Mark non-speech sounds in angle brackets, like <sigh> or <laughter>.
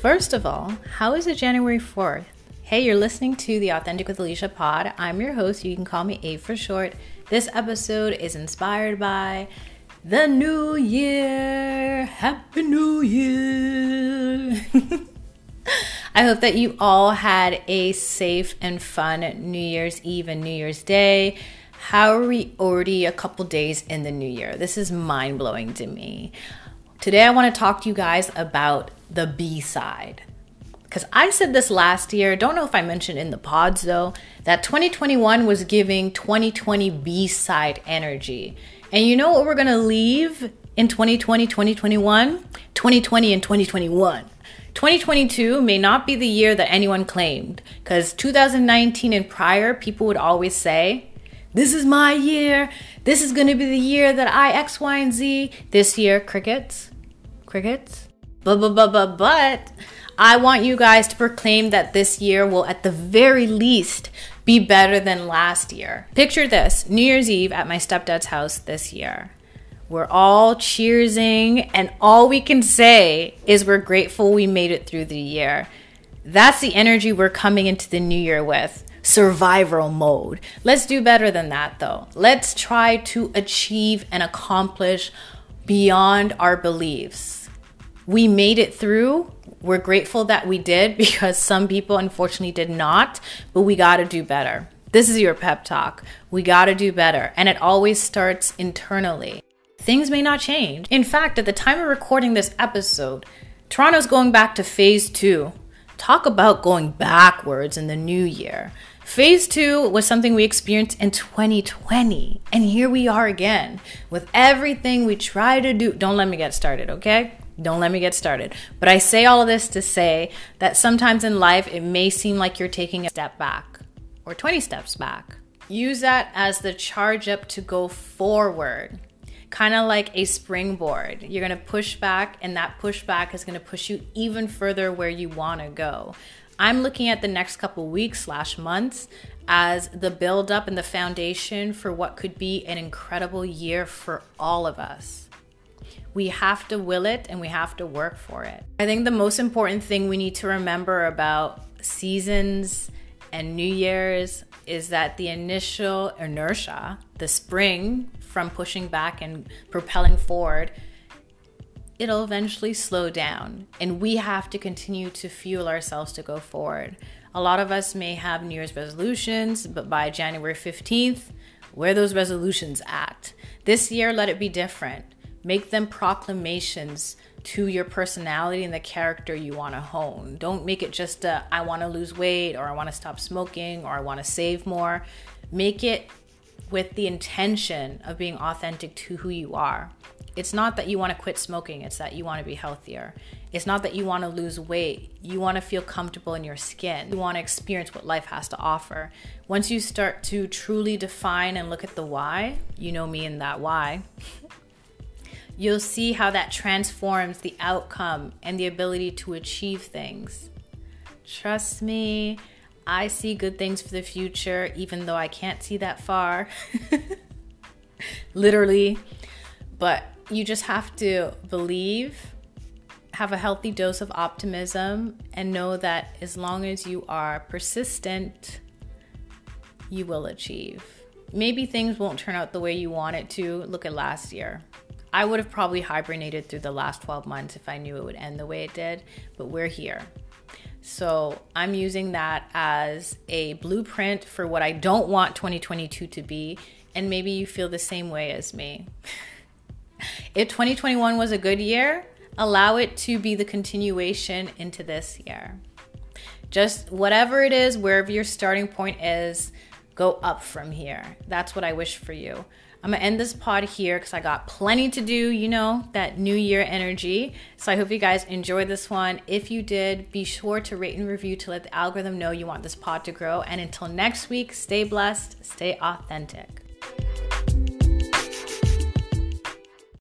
First of all, how is it January 4th? Hey, you're listening to the Authentic with Alisha pod. I'm your host. You can call me A for short. This episode is inspired by the new year. Happy New Year. <laughs> I hope that you all had a safe and fun New Year's Eve and New Year's Day. How are we already a couple days in the new year? This is mind blowing to me. Today, I want to talk to you guys about the B side. Because I said this last year, don't know if I mentioned in the pods though, that 2021 was giving 2020 B side energy. And you know what we're going to leave in 2020, 2021? 2020 and 2021. 2022 may not be the year that anyone claimed, because 2019 and prior, people would always say, This is my year. This is going to be the year that I X, Y, and Z. This year, crickets crickets. But, but, but, but, but, I want you guys to proclaim that this year will, at the very least, be better than last year. Picture this New Year's Eve at my stepdad's house this year. We're all cheersing, and all we can say is we're grateful we made it through the year. That's the energy we're coming into the new year with survival mode. Let's do better than that, though. Let's try to achieve and accomplish beyond our beliefs we made it through. We're grateful that we did <laughs> because some people unfortunately did not, but we got to do better. This is your pep talk. We got to do better. And it always starts internally. Things may not change. In fact, at the time of recording this episode, Toronto's going back to phase two. Talk about going backwards in the new year. Phase two was something we experienced in 2020. And here we are again with everything we try to do. Don't let me get started, okay? Don't let me get started. But I say all of this to say that sometimes in life it may seem like you're taking a step back or 20 steps back. Use that as the charge up to go forward, kind of like a springboard. You're gonna push back, and that pushback is gonna push you even further where you wanna go. I'm looking at the next couple weeks slash months as the build up and the foundation for what could be an incredible year for all of us. We have to will it and we have to work for it. I think the most important thing we need to remember about seasons and New Year's is that the initial inertia, the spring from pushing back and propelling forward, it'll eventually slow down. And we have to continue to fuel ourselves to go forward. A lot of us may have New Year's resolutions, but by January 15th, where those resolutions at? This year, let it be different. Make them proclamations to your personality and the character you want to hone. Don't make it just a I want to lose weight or I want to stop smoking or I want to save more. Make it with the intention of being authentic to who you are. It's not that you want to quit smoking, it's that you want to be healthier. It's not that you want to lose weight. You want to feel comfortable in your skin. You want to experience what life has to offer. Once you start to truly define and look at the why, you know me in that why. You'll see how that transforms the outcome and the ability to achieve things. Trust me, I see good things for the future, even though I can't see that far. <laughs> Literally. But you just have to believe, have a healthy dose of optimism, and know that as long as you are persistent, you will achieve. Maybe things won't turn out the way you want it to. Look at last year. I would have probably hibernated through the last 12 months if I knew it would end the way it did, but we're here. So I'm using that as a blueprint for what I don't want 2022 to be. And maybe you feel the same way as me. <laughs> if 2021 was a good year, allow it to be the continuation into this year. Just whatever it is, wherever your starting point is, go up from here. That's what I wish for you. I'm gonna end this pod here because I got plenty to do, you know, that new year energy. So I hope you guys enjoyed this one. If you did, be sure to rate and review to let the algorithm know you want this pod to grow. And until next week, stay blessed, stay authentic.